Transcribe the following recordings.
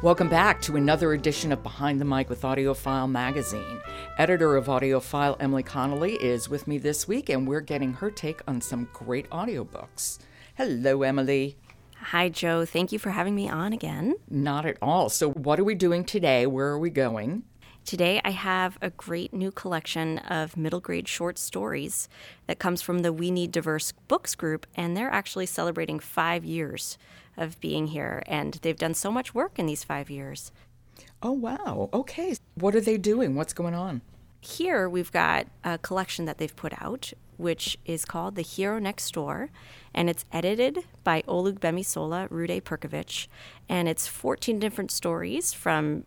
Welcome back to another edition of Behind the Mic with AudioFile magazine. Editor of AudioFile Emily Connolly is with me this week, and we're getting her take on some great audiobooks. Hello, Emily. Hi, Jo. Thank you for having me on again. Not at all. So, what are we doing today? Where are we going? Today, I have a great new collection of middle grade short stories that comes from the We Need Diverse Books group, and they're actually celebrating five years of being here, and they've done so much work in these five years. Oh, wow. Okay. What are they doing? What's going on? Here, we've got a collection that they've put out, which is called The Hero Next Door, and it's edited by Olugbemisola Rhuday-Perkovich, and it's 14 different stories from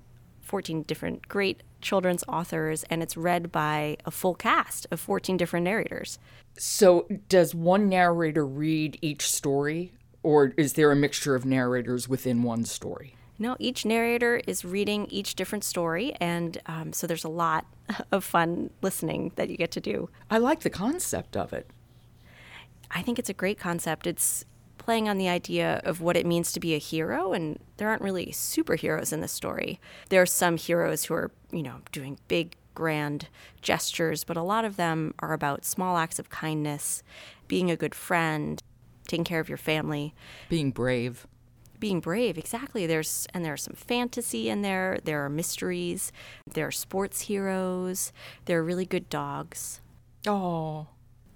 14 different great children's authors, and it's read by a full cast of 14 different narrators. So, does one narrator read each story, or is there a mixture of narrators within one story? No, each narrator is reading each different story, and um, so there's a lot of fun listening that you get to do. I like the concept of it. I think it's a great concept. It's playing on the idea of what it means to be a hero, and there aren't really superheroes in this story. There are some heroes who are, you know, doing big, grand gestures, but a lot of them are about small acts of kindness, being a good friend, taking care of your family, being brave. Being brave, exactly. There's and there's some fantasy in there. There are mysteries. There are sports heroes. There are really good dogs. Oh,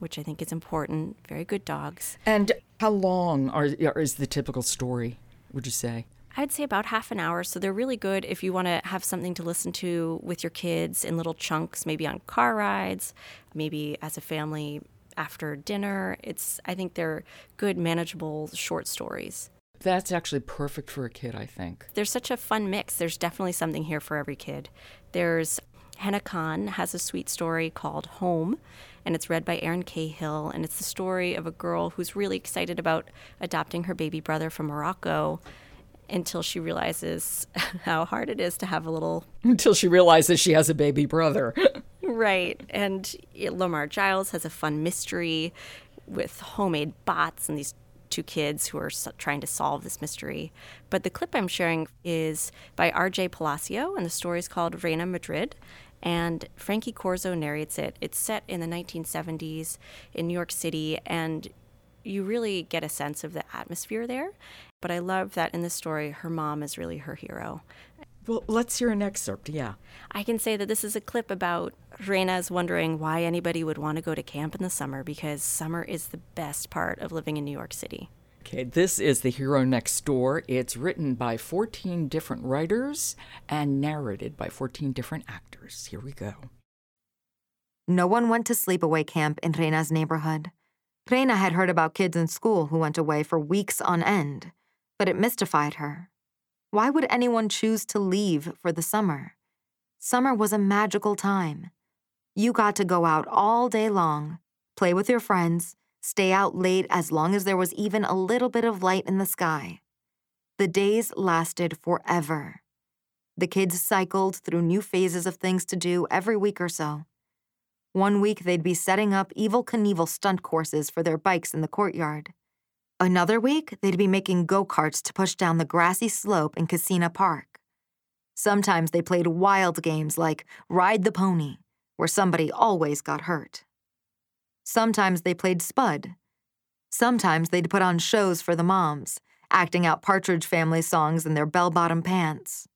which I think is important. Very good dogs. And how long are, is the typical story, would you say? I'd say about half an hour. So they're really good if you want to have something to listen to with your kids in little chunks, maybe on car rides, maybe as a family after dinner. It's I think they're good manageable short stories. That's actually perfect for a kid, I think. There's such a fun mix. There's definitely something here for every kid. There's Hena Khan has a sweet story called Home, and it's read by Erin Cahill. And it's the story of a girl who's really excited about adopting her baby brother from Morocco until she realizes how hard it is to have a little. Until she realizes she has a baby brother. right. And Lamar Giles has a fun mystery with homemade bots and these two kids who are trying to solve this mystery. But the clip I'm sharing is by R.J. Palacio, and the story is called Reina Madrid and Frankie Corzo narrates it. It's set in the 1970s in New York City, and you really get a sense of the atmosphere there. But I love that in the story, her mom is really her hero. Well, let's hear an excerpt, yeah. I can say that this is a clip about Reina's wondering why anybody would want to go to camp in the summer because summer is the best part of living in New York City. Okay, this is The Hero Next Door. It's written by 14 different writers and narrated by 14 different actors. Here we go. No one went to sleepaway camp in Reina's neighborhood. Reina had heard about kids in school who went away for weeks on end, but it mystified her. Why would anyone choose to leave for the summer? Summer was a magical time. You got to go out all day long, play with your friends, stay out late as long as there was even a little bit of light in the sky. The days lasted forever. The kids cycled through new phases of things to do every week or so. One week they'd be setting up Evel Knievel stunt courses for their bikes in the courtyard. Another week they'd be making go karts to push down the grassy slope in Kissena Park. Sometimes they played wild games like Ride the Pony, where somebody always got hurt. Sometimes they played Spud. Sometimes they'd put on shows for the moms, acting out Partridge Family songs in their bell bottom pants.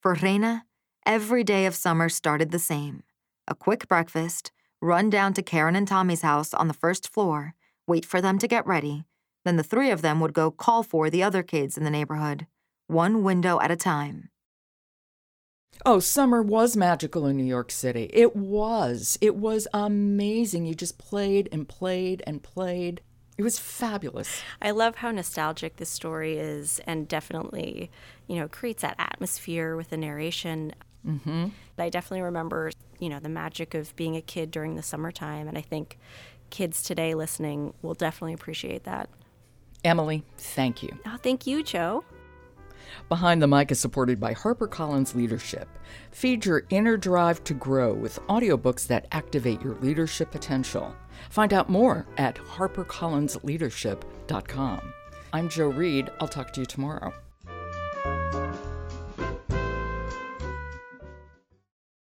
For Reina, every day of summer started the same a quick breakfast, run down to Karen and Tommy's house on the first floor, wait for them to get ready, then the three of them would go call for the other kids in the neighborhood, one window at a time. Oh, summer was magical in New York City. It was. It was amazing. You just played and played and played. It was fabulous. I love how nostalgic this story is and definitely, you know, creates that atmosphere with the narration. Mm-hmm. I definitely remember, you know, the magic of being a kid during the summertime. And I think kids today listening will definitely appreciate that. Emily, thank you. Oh, thank you, Jo. Behind the Mic is supported by HarperCollins Leadership. Feed your inner drive to grow with audiobooks that activate your leadership potential. Find out more at harpercollinsleadership.com. I'm Jo Reed. I'll talk to you tomorrow.